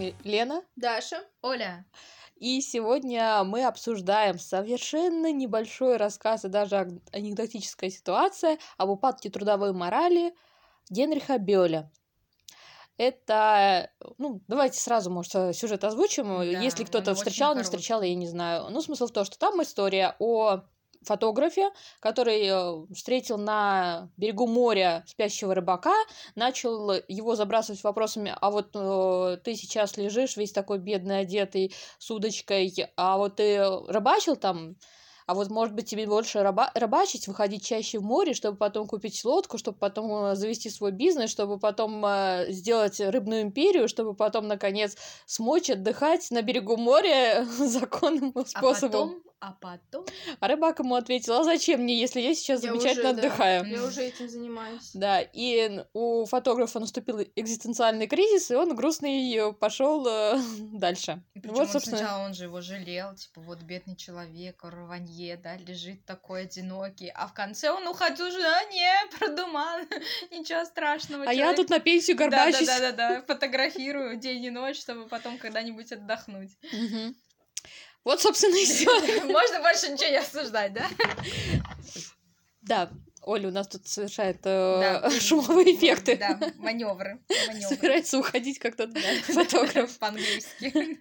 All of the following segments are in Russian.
вами Лена, Даша, Оля. И сегодня мы обсуждаем совершенно небольшой рассказ и даже анекдотическая ситуация об упадке трудовой морали Генриха Бёля. Это, ну, давайте сразу, может, сюжет озвучим. Да, Если кто-то встречал, не встречал, я не знаю. Ну, смысл в том, что там история о фотографе, который э, встретил на берегу моря спящего рыбака, начал его забрасывать вопросами, а вот э, ты сейчас лежишь весь такой бедный, одетый, с удочкой, а вот ты рыбачил там, а вот, может быть, тебе больше раба- рыбачить, выходить чаще в море, чтобы потом купить лодку, чтобы потом э, завести свой бизнес, чтобы потом э, сделать рыбную империю, чтобы потом, наконец, смочь отдыхать на берегу моря законным способом. А потом а потом... А рыбак ему ответил, а зачем мне, если я сейчас я замечательно уже, отдыхаю? Да, я уже этим занимаюсь. Да, и у фотографа наступил экзистенциальный кризис, и он грустный пошел э, дальше. Причем вот, собственно... сначала он же его жалел, типа, вот бедный человек, рванье, да, лежит такой одинокий, а в конце он уходил уже, а не, продумал, ничего страшного. А я тут на пенсию горбачусь. Да-да-да, фотографирую день и ночь, чтобы потом когда-нибудь отдохнуть. Вот, собственно, и все. Можно больше ничего не обсуждать, да? Да, Оля у нас тут совершает э, да, шумовые эффекты. Да, маневры. Собирается уходить как тот фотограф. По-английски.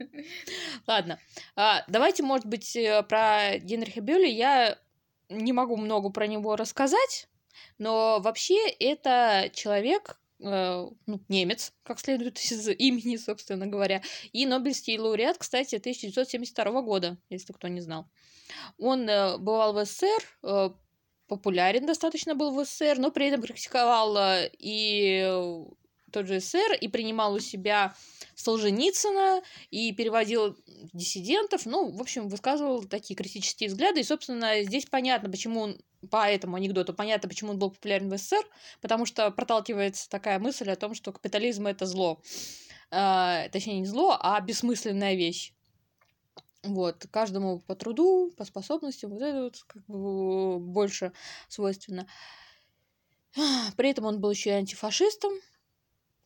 Ладно. А, давайте, может быть, э, про Генриха Бюля я не могу много про него рассказать, но вообще это человек, ну, немец, как следует из имени, собственно говоря, и Нобелевский лауреат, кстати, 1972 года, если кто не знал. Он э, бывал в СССР, э, популярен достаточно был в СССР, но при этом практиковал и тот же СССР, и принимал у себя Солженицына, и переводил диссидентов, ну, в общем, высказывал такие критические взгляды, и, собственно, здесь понятно, почему он по этому анекдоту понятно, почему он был популярен в СССР, потому что проталкивается такая мысль о том, что капитализм это зло. Э, точнее, не зло, а бессмысленная вещь. Вот, каждому по труду, по способностям, вот это вот как бы больше свойственно. При этом он был еще и антифашистом,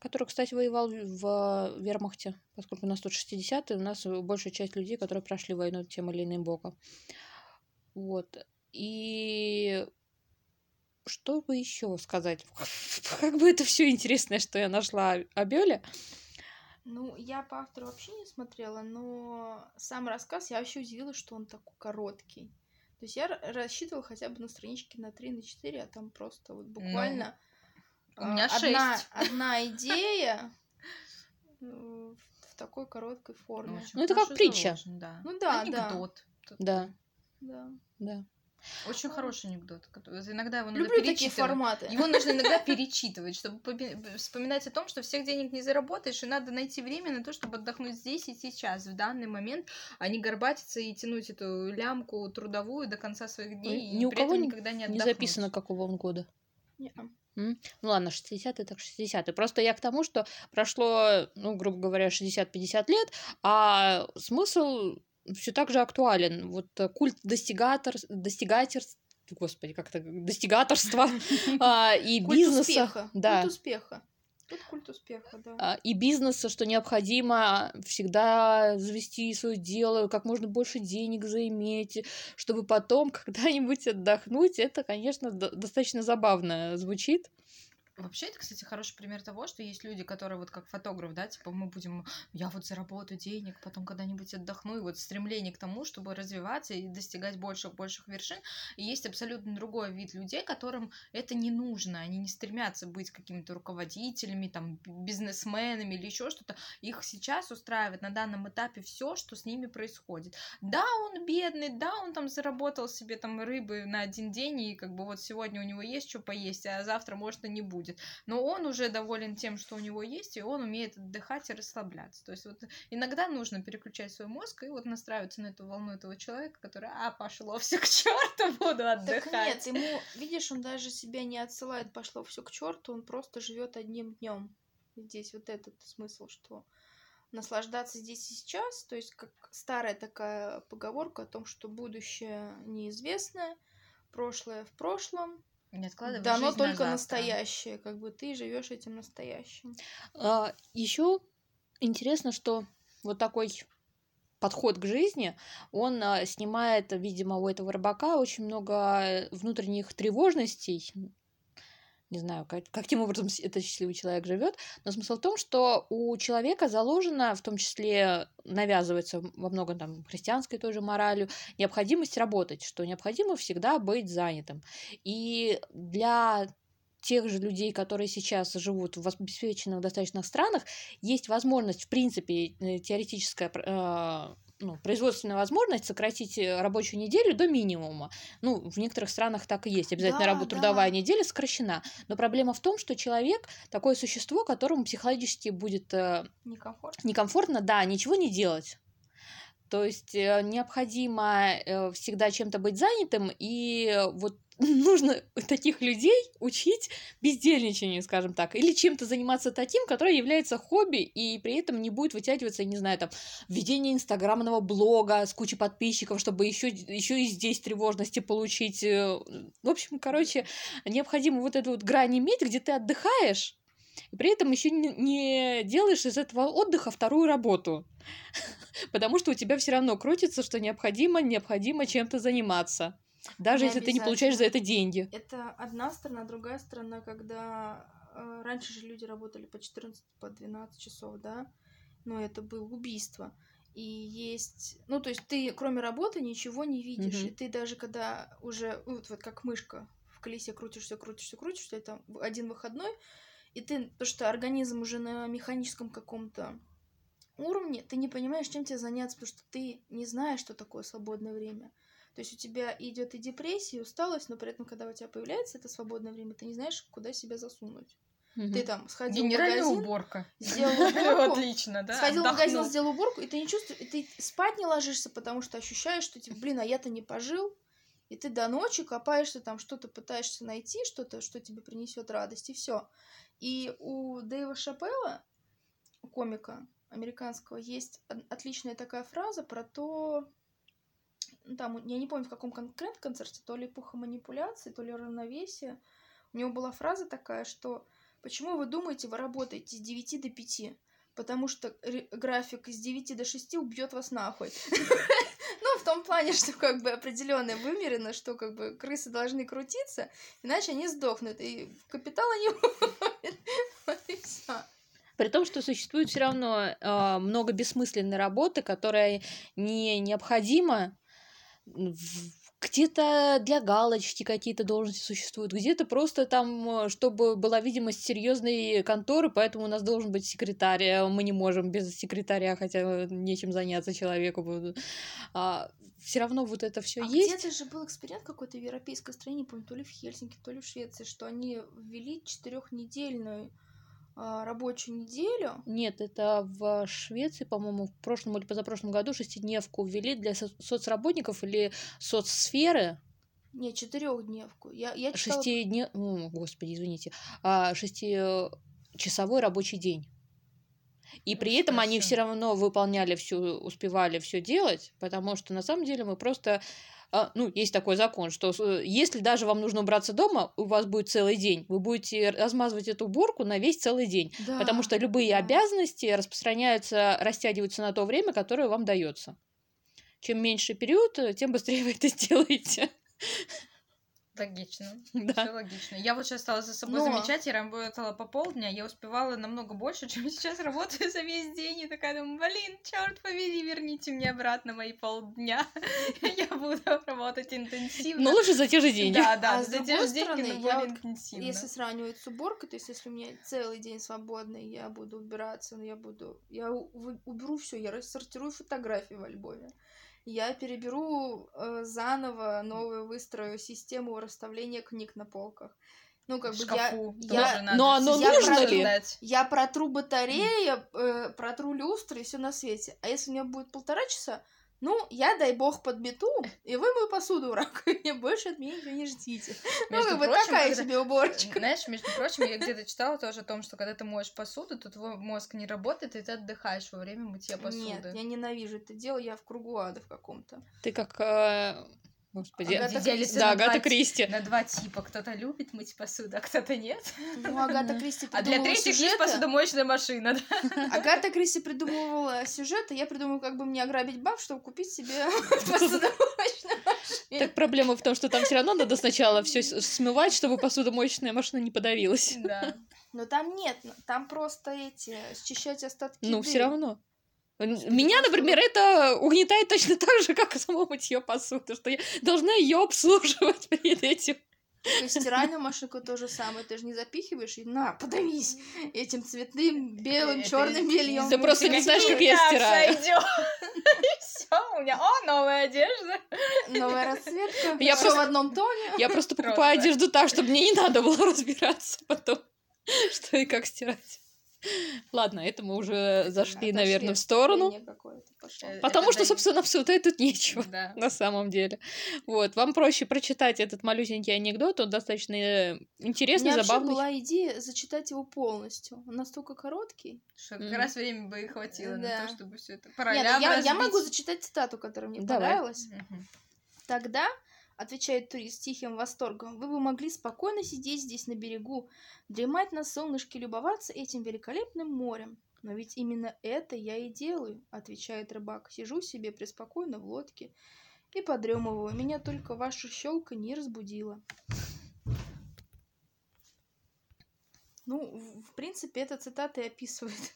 который, кстати, воевал в вермахте, поскольку у нас тут 60-е, у нас большая часть людей, которые прошли войну тем или иным боком. Вот. И что бы еще сказать? Как бы это все интересное, что я нашла о Бёле. Ну, я по автору вообще не смотрела, но сам рассказ я вообще удивилась, что он такой короткий. То есть я рассчитывала хотя бы на страничке на 3, на 4, а там просто вот буквально ну, у меня одна, одна идея в такой короткой форме. Ну, ну это как притча. Да. Ну да, Анекдот. Да. Да. Да. Очень хороший анекдот. Иногда его надо Люблю такие форматы. Его нужно иногда перечитывать, чтобы вспоминать о том, что всех денег не заработаешь, и надо найти время на то, чтобы отдохнуть здесь и сейчас, в данный момент, а не горбатиться и тянуть эту лямку трудовую до конца своих дней, Ни и у при кого этом никогда не отдохнуть. Не записано, какого он года. Ну ладно, 60-е так 60-е. Просто я к тому, что прошло, ну, грубо говоря, 60-50 лет, а смысл все так же актуален. Вот э, культ достигатор, достигаторства, господи, как-то достигаторства а, и бизнеса. Да. Культ успеха. Тут культ успеха, да. А, и бизнеса, что необходимо всегда завести свое дело, как можно больше денег заиметь, чтобы потом когда-нибудь отдохнуть. Это, конечно, достаточно забавно звучит. Вообще, это, кстати, хороший пример того, что есть люди, которые вот как фотограф, да, типа мы будем, я вот заработаю денег, потом когда-нибудь отдохну, и вот стремление к тому, чтобы развиваться и достигать больших, больших вершин. И есть абсолютно другой вид людей, которым это не нужно, они не стремятся быть какими-то руководителями, там, бизнесменами или еще что-то. Их сейчас устраивает на данном этапе все, что с ними происходит. Да, он бедный, да, он там заработал себе там рыбы на один день, и как бы вот сегодня у него есть что поесть, а завтра, может, и не будет будет. Но он уже доволен тем, что у него есть, и он умеет отдыхать и расслабляться. То есть вот иногда нужно переключать свой мозг и вот настраиваться на эту волну этого человека, который, а, пошло все к черту, буду отдыхать. Так нет, ему, видишь, он даже себя не отсылает, пошло все к черту, он просто живет одним днем. Здесь вот этот смысл, что наслаждаться здесь и сейчас, то есть как старая такая поговорка о том, что будущее неизвестное, прошлое в прошлом, не откладывай Дано только настоящее, как бы ты живешь этим настоящим. А, еще Интересно, что вот такой подход к жизни, он а, снимает, видимо, у этого рыбака очень много внутренних тревожностей, не знаю, как, каким образом этот счастливый человек живет, но смысл в том, что у человека заложено, в том числе навязывается во многом там христианской тоже моралью, необходимость работать, что необходимо всегда быть занятым. И для тех же людей, которые сейчас живут в обеспеченных достаточно странах, есть возможность, в принципе, э, теоретическая э, ну, производственная возможность сократить э, рабочую неделю до минимума. Ну, в некоторых странах так и есть. Обязательно да, работа, да. трудовая неделя сокращена. Но проблема в том, что человек такое существо, которому психологически будет некомфортно, некомфортно да, ничего не делать. То есть необходимо всегда чем-то быть занятым, и вот нужно таких людей учить бездельничанию, скажем так, или чем-то заниматься таким, которое является хобби, и при этом не будет вытягиваться, не знаю, там, введение инстаграмного блога с кучей подписчиков, чтобы еще, еще и здесь тревожности получить. Э, в общем, короче, необходимо вот эту вот грань иметь, где ты отдыхаешь, и при этом еще не делаешь из этого отдыха вторую работу. Потому что у тебя все равно крутится, что необходимо, необходимо чем-то заниматься. Даже если ты не получаешь за это деньги. Это одна сторона, другая сторона, когда э, раньше же люди работали по 14, по 12 часов, да, но это было убийство. И есть, ну, то есть ты кроме работы ничего не видишь, mm-hmm. и ты даже когда уже, вот, вот как мышка в колесе крутишься, крутишься, крутишься, это один выходной, и ты, то что организм уже на механическом каком-то уровне, ты не понимаешь, чем тебе заняться, потому что ты не знаешь, что такое свободное время. То есть у тебя идет и депрессия, и усталость, но при этом, когда у тебя появляется это свободное время, ты не знаешь, куда себя засунуть. Угу. Ты там сходил Генеральная в магазин, уборка. Сделал уборку. Отлично, да? Сходил в магазин, сделал уборку, и ты не чувствуешь, и ты спать не ложишься, потому что ощущаешь, что типа, блин, а я-то не пожил, и ты до ночи копаешься там, что-то пытаешься найти, что-то, что тебе принесет радость, и все. И у Дэйва Шапелла, комика американского, есть отличная такая фраза про то, ну, там, я не помню, в каком конкретном концерте, то ли эпоха манипуляции, то ли равновесие. У него была фраза такая, что «Почему вы думаете, вы работаете с 9 до 5?» Потому что график с 9 до 6 убьет вас нахуй. В том плане, что как бы определенно вымерено, что как бы крысы должны крутиться, иначе они сдохнут, и капитал они. При том, что существует все равно э, много бессмысленной работы, которая не необходима где-то для галочки какие-то должности существуют, где-то просто там, чтобы была видимость серьезной конторы, поэтому у нас должен быть секретарь. А мы не можем без секретаря, хотя нечем заняться человеку. А, все равно вот это все а есть. Где-то же был эксперимент какой-то в европейской стране, не помню, то ли в Хельсинки, то ли в Швеции, что они ввели четырехнедельную рабочую неделю. Нет, это в Швеции, по-моему, в прошлом или позапрошлом году шестидневку ввели для со- соцработников или соцсферы. Не, четырехдневку. Я, я читала... Шестиднев... О, господи, извините. А, шестичасовой рабочий день. И при этом они все равно выполняли все, успевали все делать, потому что на самом деле мы просто а, ну, есть такой закон, что если даже вам нужно убраться дома, у вас будет целый день, вы будете размазывать эту уборку на весь целый день, да, потому что любые да. обязанности распространяются, растягиваются на то время, которое вам дается. Чем меньше период, тем быстрее вы это сделаете. Логично. Да. Все логично. Я вот сейчас стала за собой Но... замечать, я работала по полдня, я успевала намного больше, чем сейчас работаю за весь день. И такая думаю, блин, черт побери, верните мне обратно мои полдня. Я буду работать интенсивно. Но лучше за те же деньги. Да, да, а за те же деньги, но более интенсивно. Если сравнивать с уборкой, то есть если у меня целый день свободный, я буду убираться, но я буду... Я уберу все, я рассортирую фотографии в альбоме я переберу э, заново новую выстрою систему расставления книг на полках. Ну, как бы я... я Но оно я нужно протру, ли? Я протру батареи, э, протру люстры и все на свете. А если у меня будет полтора часа, ну, я, дай бог, подмету и вымою посуду в раковине. Больше от меня ничего не ждите. Между ну, как бы такая когда... себе уборочка. Знаешь, между прочим, я где-то читала тоже о том, что когда ты моешь посуду, то твой мозг не работает, и ты отдыхаешь во время мытья посуды. Нет, я ненавижу это дело, я в кругу ада в каком-то. Ты как э, Господи. Агата Делится Да, на Агата два ти- Кристи. На два типа. Кто-то любит мыть посуду, а кто-то нет. Ну, Агата Кристи А для третьих есть сюжеты. посудомоечная машина. да. Агата Кристи придумывала сюжеты, я придумала, как бы мне ограбить баб, чтобы купить себе посудомоечную машину. Так проблема в том, что там все равно надо сначала все смывать, чтобы посудомоечная машина не подавилась. Да. Но там нет, там просто эти, счищать остатки Ну, все равно. Меня, например, это угнетает точно так же, как и само мытье посуды, что я должна ее обслуживать перед этим. То есть стиральную машинку то же самое, ты же не запихиваешь и на, подавись этим цветным, белым, черным бельем. Ты просто не знаешь, как я стираю. И всё, у меня, о, новая одежда. Новая расцветка, Я просто- в одном тоне. Я просто покупаю одежду так, чтобы мне не надо было разбираться потом, что и как стирать. Ладно, это мы уже зашли, Отошли наверное, в сторону. Э, Потому это что, собственно, обсуждать тут нечего. Да. На самом деле. Вот. Вам проще прочитать этот малюсенький анекдот, он достаточно э, У интересный, меня вообще забавный. была идея зачитать его полностью. Он настолько короткий. Что как раз времени бы и хватило на Да. то, чтобы все это Нет, параллельно я, я могу зачитать цитату, которая мне Давай. понравилась. Тогда, отвечает турист с тихим восторгом, вы бы могли спокойно сидеть здесь на берегу, дремать на солнышке, любоваться этим великолепным морем. Но ведь именно это я и делаю, отвечает рыбак. Сижу себе преспокойно в лодке и подремываю. Меня только ваша щелка не разбудила. Ну, в, принципе, эта цитата и описывает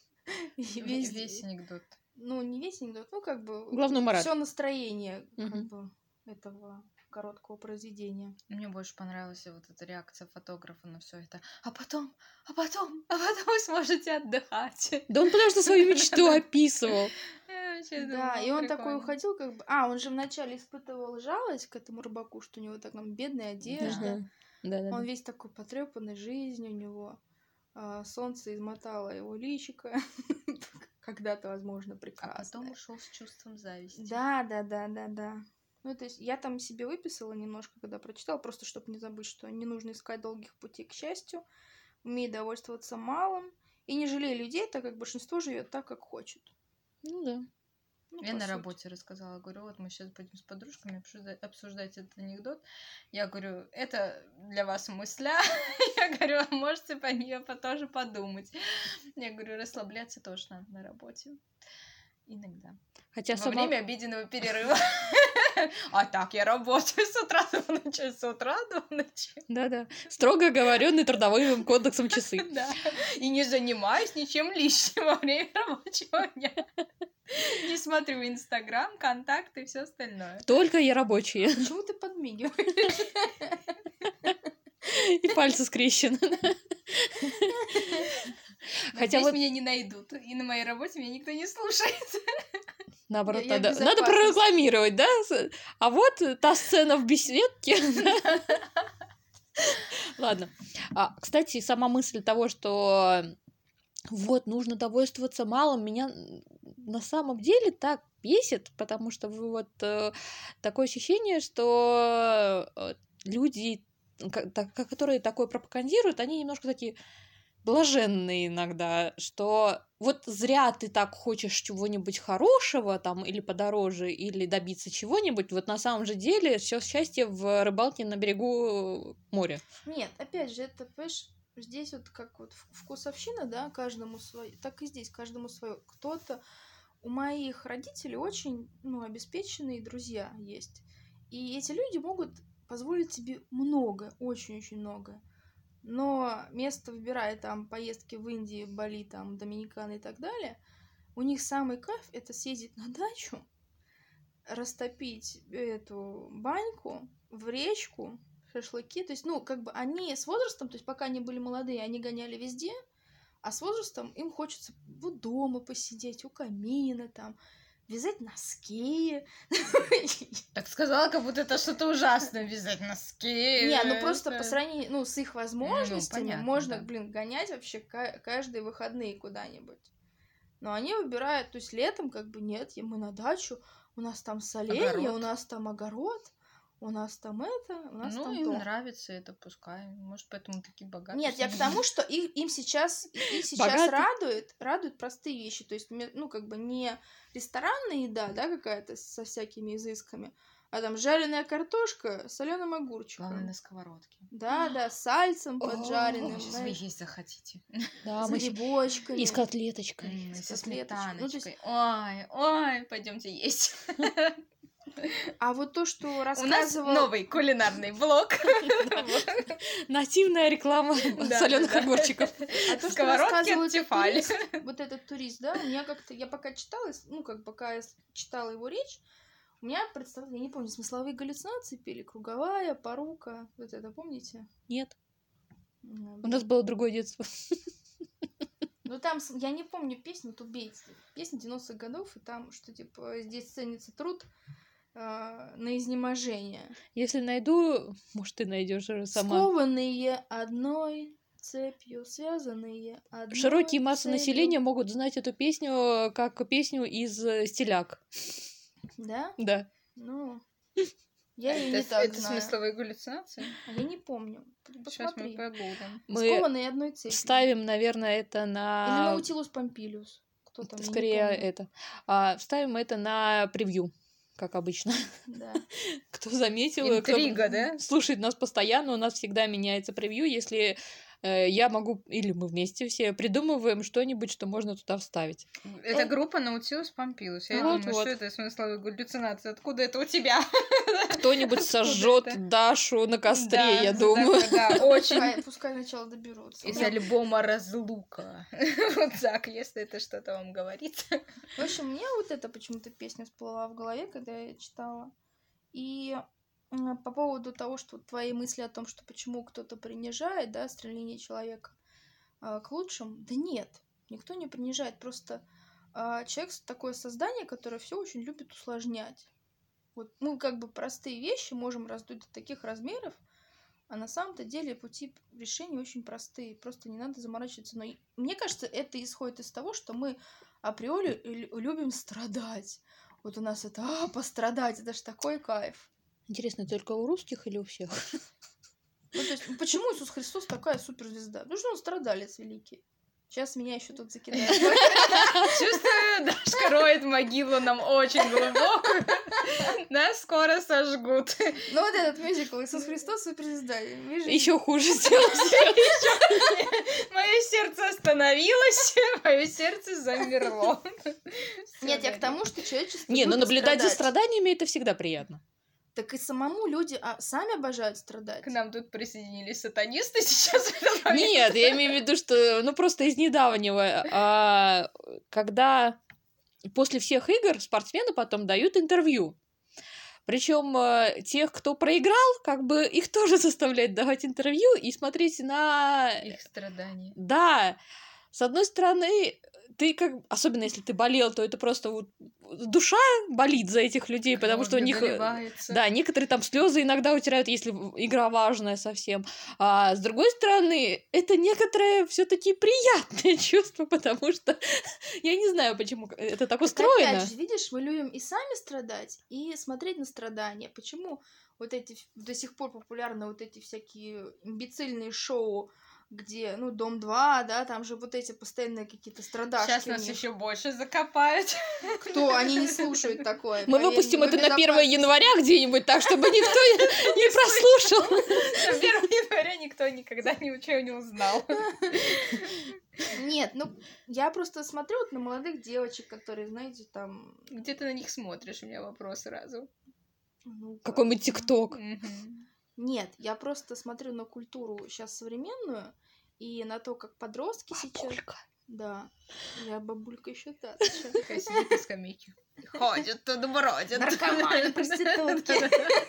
весь, Весь, весь анекдот. ну, не весь анекдот, ну, как бы... Главную мораль. Все настроение, как бы, этого короткого произведения. Мне больше понравилась вот эта реакция фотографа на все это. А потом, а потом, а потом вы сможете отдыхать. Да он потому что свою мечту описывал. Да, думала, и он такой уходил, как бы... А, он же вначале испытывал жалость к этому рыбаку, что у него так там бедная одежда. Да, да, Он весь такой потрепанный жизнью, у него а, солнце измотало его личико. Когда-то, возможно, А прекрасно. потом ушел с чувством зависти. Да, да, да, да, да. Ну, то есть я там себе выписала немножко, когда прочитала, просто чтобы не забыть, что не нужно искать долгих путей к счастью, умей довольствоваться малым и не жалей людей, так как большинство живет так, как хочет. Ну да. Ну, Я на сути. работе рассказала, говорю, вот мы сейчас будем с подружками обсуждать, обсуждать этот анекдот. Я говорю, это для вас мысля. Я говорю, а можете по нее тоже подумать. Я говорю, расслабляться тоже надо на работе. Иногда. Хотя Во сама... время обеденного перерыва. А так я работаю с утра до ночи, с утра до ночи. Да-да. Строго оговоренный трудовым кодексом часы. Да. И не занимаюсь ничем лишним во время рабочего дня. Не смотрю Инстаграм, контакты и все остальное. Только я рабочие. Почему ты подмигиваешь? И пальцы скрещены. Хотя Надеюсь, вот меня не найдут. И на моей работе меня никто не слушает. наоборот, Я- я надо, надо безопасности. прорекламировать, да? А вот та сцена в беседке. Ладно. А, кстати, сама мысль того, что вот, нужно довольствоваться малым, меня на самом деле так бесит, потому что вот э, такое ощущение, что э, люди, которые такое пропагандируют, они немножко такие блаженные иногда, что вот зря ты так хочешь чего-нибудь хорошего там или подороже, или добиться чего-нибудь, вот на самом же деле все счастье в рыбалке на берегу моря. Нет, опять же, это, понимаешь, здесь вот как вот вкусовщина, да, каждому свое, так и здесь каждому свое. Кто-то, у моих родителей очень, ну, обеспеченные друзья есть. И эти люди могут позволить себе много, очень-очень много. Но место выбирая там поездки в Индии, Бали, там, Доминиканы и так далее, у них самый кайф это съездить на дачу, растопить эту баньку в речку, шашлыки. То есть, ну, как бы они с возрастом, то есть пока они были молодые, они гоняли везде, а с возрастом им хочется вот дома посидеть, у камина там, вязать носки. Так сказала, как будто это что-то ужасное, вязать носки. Не, ну просто по сравнению, ну, с их возможностями, понятно, можно, да. блин, гонять вообще ка- каждые выходные куда-нибудь. Но они выбирают, то есть летом как бы нет, мы на дачу, у нас там соленья, у нас там огород, у нас там это, у нас Ну, там им то. нравится это, пускай. Может, поэтому такие богатые. Нет, я к тому, что их, им сейчас, их сейчас Богатый. радует, радуют простые вещи. То есть, ну, как бы не ресторанная еда, да, какая-то со всякими изысками, А там жареная картошка с соленым огурчиком. Главное на сковородке. Да, да, с сальцем О, поджаренным, Сейчас вы есть захотите. Да, с грибочками. и с котлеточкой. Со. Ну, сметаночкой. Ой, ой, пойдемте есть. А вот то, что У нас рассказывал... новый кулинарный блог. Нативная реклама соленых огурчиков. А то, что рассказывал вот этот турист, да, у меня как-то, я пока читала, ну, как пока я читала его речь, у меня представляю, я не помню, смысловые галлюцинации пели, круговая, порука, вот это, помните? Нет, у нас было другое детство. Ну, там, я не помню песню, тут бейте. Песня 90-х годов, и там, что, типа, здесь ценится труд на изнеможение. Если найду, может, ты найдешь сама. Скованные одной цепью, связанные одной Широкие массы целью. населения могут знать эту песню как песню из э, стиляк. Да? Да. Ну, я ее не Это так это знаю. смысловые галлюцинации? А я не помню. Сейчас мы Посмотри. погуглим. Мы Скованные одной цепью. вставим, наверное, это Или на... Наутилус Помпилиус. Кто там? Скорее это. А, вставим это на превью, как обычно. Да. Кто заметил, кто Интрига, да? слушает нас постоянно, у нас всегда меняется превью, если я могу, или мы вместе все придумываем что-нибудь, что можно туда вставить. Это Э, группа Наутилус Помпилус. Я Вот, думаю, вот. что это смысловые галлюцинации? Откуда это у тебя? Кто-нибудь сожжет это? Дашу на костре, Да, я думаю. такое, Да, очень. Пускай, пускай сначала доберутся. Из альбома «Разлука». Вот так, если это что-то вам говорит. В общем, мне вот эта почему-то песня всплыла в голове, когда я читала. И по поводу того, что твои мысли о том, что почему кто-то принижает, да, стремление человека а, к лучшему, да нет, никто не принижает, просто а, человек такое создание, которое все очень любит усложнять. Вот мы как бы простые вещи можем раздуть до таких размеров, а на самом-то деле пути решения очень простые, просто не надо заморачиваться. Но мне кажется, это исходит из того, что мы априори лю- любим страдать. Вот у нас это, а, пострадать, это ж такой кайф. Интересно, только у русских или у всех? Ну, то есть, почему Иисус Христос такая суперзвезда? Потому что он страдалец великий. Сейчас меня еще тут закидают. Чувствую, Дашка роет могилу нам очень глубокую. Нас скоро сожгут. Ну, вот этот мюзикл Иисус Христос суперзвезда. Еще хуже сделать. Мое сердце остановилось, мое сердце замерло. Нет, я к тому, что человечество Не, ну любит наблюдать за страданиями это всегда приятно. Так и самому люди а, сами обожают страдать. К нам тут присоединились сатанисты сейчас. Нет, я имею в виду, что, ну, просто из недавнего, а, когда после всех игр спортсмены потом дают интервью. Причем тех, кто проиграл, как бы их тоже заставляют давать интервью и смотреть на... Их страдания. Да, с одной стороны, ты как... Особенно если ты болел, то это просто вот душа болит за этих людей, потому что у них... э, доливается. Да, некоторые там слезы иногда утирают, если игра важная совсем. А с другой стороны, это некоторое все-таки приятное чувство, потому что я не знаю, почему это так Так устроено. Опять же, видишь, мы любим и сами страдать, и смотреть на страдания. Почему вот эти до сих пор популярны вот эти всякие имбецильные шоу, где, ну, Дом 2, да, там же вот эти постоянные какие-то страдашки. Сейчас нас еще больше закопают. Кто? Они не слушают такое. Мы поверь выпустим это на 1 безопасны. января где-нибудь, так, чтобы никто не прослушал. С 1 января никто никогда ничего не узнал. Нет, ну, я просто смотрю вот на молодых девочек, которые, знаете, там... Где ты на них смотришь? У меня вопрос сразу. ну, Какой-нибудь как- ТикТок. Нет, я просто смотрю на культуру сейчас современную и на то, как подростки сейчас... Бабулька. Да, я бабулька еще та. Такая сидит на скамейке. Ходят тут, бродят. Наркоманы, проститутки.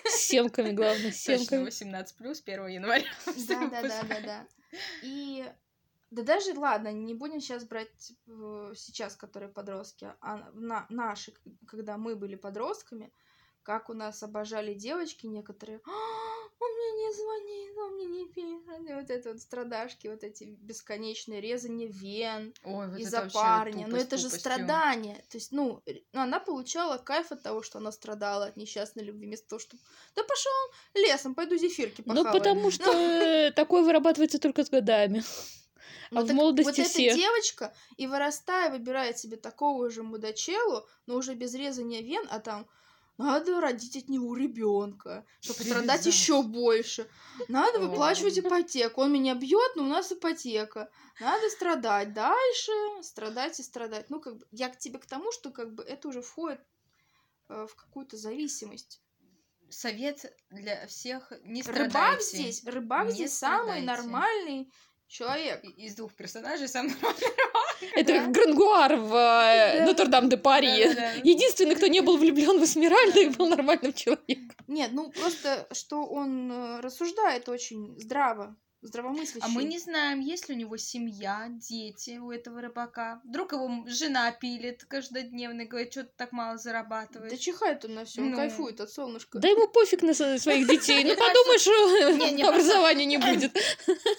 С семками, главное, с Точно, семками. 18 плюс 1 января. Да, да, да, да, да. И да даже, ладно, не будем сейчас брать э, сейчас, которые подростки, а на, наши, когда мы были подростками, как у нас обожали девочки некоторые. «А, он мне не звонит, он мне не пишет. И вот это вот страдашки, вот эти бесконечные резания вен Ой, вот из-за парня. Но тупость это же страдание. То есть, ну, ну, она получала кайф от того, что она страдала от несчастной любви, вместо того, чтобы да пошел лесом, пойду зефирки Ну, похаваю». потому что э, такое вырабатывается только с годами. Ну, А в так молодости вот эта все. девочка и вырастая выбирает себе такого же мудачелу, но уже без резания вен, а там надо родить от него ребенка, чтобы страдать еще больше. Надо выплачивать ипотеку. Он меня бьет, но у нас ипотека. Надо страдать дальше, страдать и страдать. Ну, как бы, я к тебе к тому, что как бы это уже входит э, в какую-то зависимость. Совет для всех не Рыбак страдайте. здесь, рыбак Не здесь самый страдайте. нормальный человек. Из двух персонажей сам Это как Грангуар в э, Да. Нотр-Дам-де-Пари. Да-да-да. Единственный, кто не был влюблен в Эсмеральду и был нормальным человеком. Нет, ну просто, что он э, рассуждает очень здраво, здравомыслящий. А мы не знаем, есть ли у него семья, дети у этого рыбака. Вдруг его жена пилит каждодневно и говорит, что ты так мало зарабатываешь. Да чихает он на все, он Ну. кайфует от солнышка. Да ему пофиг на своих детей. Ну, подумаешь, образования не будет.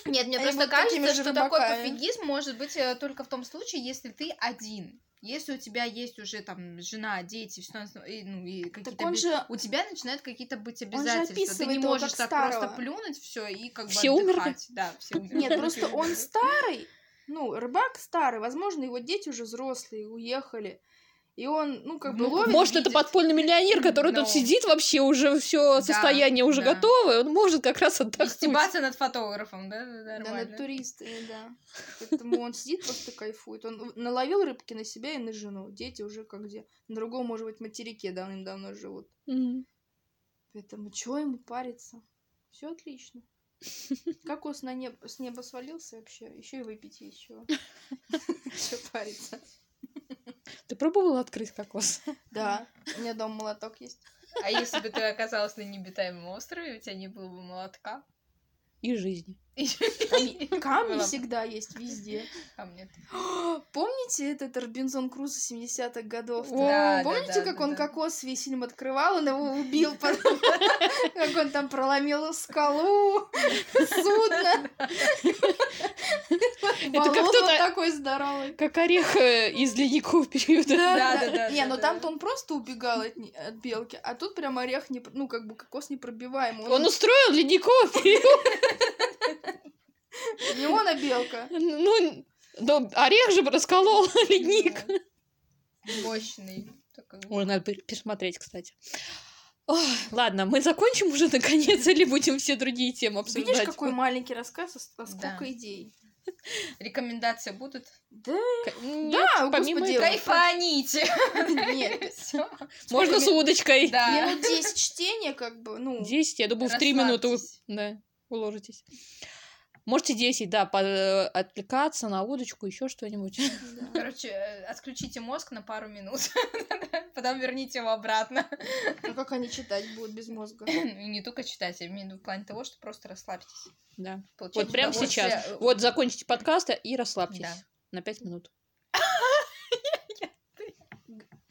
Нет, мне Они просто кажется, же что такой пофигизм может быть э, только в том случае, если ты один. Если у тебя есть уже там жена, дети, все, и, ну, и какие-то... Он же У тебя начинают какие-то быть обязательства. Ты не можешь так старого. просто плюнуть все и как бы Все умерли? отдыхать. Да, все умерли. Нет, просто он старый, ну, рыбак старый, возможно, его дети уже взрослые, уехали. И он, ну, как бы Ну, ловит, Может, это видит. подпольный миллионер, который Ну. тут сидит вообще уже все Да, состояние уже да. готово, и он может как раз И отдохнуть. стебаться над фотографом, да? Да, Да, нормально. над туристами, да. Поэтому он сидит, просто кайфует. Он наловил рыбки на себя и на жену. Дети уже как где. На другом, может быть, материке давным-давно живут. Поэтому чего ему париться? Все отлично. Кокос на небо, с неба свалился вообще. Еще и выпить чего. Че париться? Ты пробовала открыть кокос? Да, у меня дома молоток есть. А если бы ты оказалась на необитаемом острове, у тебя не было бы молотка? И жизни. Камни, всегда есть везде. Камни. Помните этот Робинзон Круз 70-х годов? Да, Помните, да, как да, он кокос весь фильм открывал, он его убил, потом, как он там проломил скалу, судно. Это как кто-то- такой здоровый. Как орех э, из ледникового периода. Да, да, да, Не, да, ну да. там-то он просто убегал от, не- от белки, а тут прям орех, не, ну, как бы кокос непробиваемый. Он устроил ледниковый период. Не он, а белка. Ну, но орех же расколол ледник. Мощный. Ой, надо пер- пересмотреть, кстати. Ой, ладно, мы закончим уже наконец или будем все другие темы обсуждать? Видишь, какой маленький рассказ, а а Да. сколько идей. Рекомендации будут? Да, нет, Да, помимо господи, Кайфаните! нет. Можно с удочкой. Да. Минут 10 чтения, как бы, ну... 10, я думаю, в 3 минуты да, уложитесь. Можете 10, да, по- э, отвлекаться на удочку, еще что-нибудь. да. Короче, э, отключите мозг на пару минут. Потом верните его обратно. А как они читать будут без мозга? И не только читать, я имею в виду в плане того, что просто расслабьтесь. Да. Получайте Вот прямо сейчас. Вот закончите подкаст и расслабьтесь. Да. На 5 минут.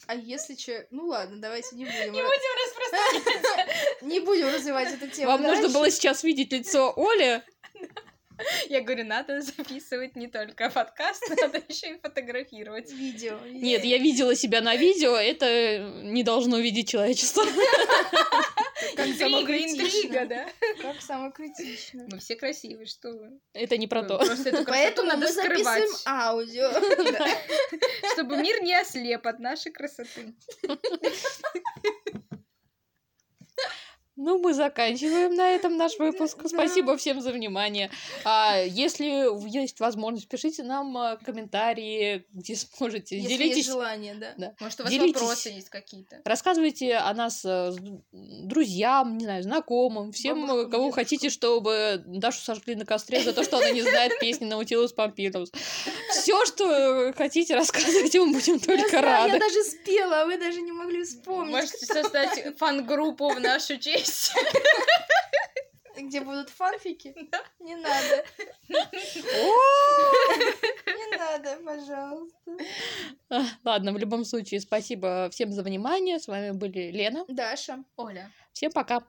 А если че... Ну ладно, давайте не будем. Не будем распространяться. Не будем развивать эту тему Вам нужно было сейчас видеть лицо Оли. Я говорю, надо записывать не только подкаст, надо еще и фотографировать. Видео. Нет, я видела себя на видео, это не должно видеть человечество. Как самокритично. интрига, да? Как самокритично. Мы все красивые, что вы. Это не про то. Эту красоту Поэтому надо мы записываем аудио. чтобы мир не ослеп от нашей красоты. Ну, мы заканчиваем на этом наш выпуск. Спасибо всем за внимание. А, если есть возможность, пишите нам а, комментарии, где сможете. Если есть Делитесь. желание, да. Да. Может, у вас Делитесь. вопросы есть какие-то? Рассказывайте о нас э, друзьям, не знаю, знакомым, всем, Бабушкам, э, кого дедушкам. хотите, чтобы Дашу сожгли на костре за то, что она не знает песни Наутилус Помпилиус. Все, что э, хотите, рассказывайте, мы будем только рады. Я даже спела, а вы даже не могли вспомнить. Можете создать фан-группу в нашу честь. Где будут фанфики? Не надо. Не надо, пожалуйста. А, Ладно, в любом случае, спасибо всем за внимание. С вами были Лена. Даша. Оля. Всем пока.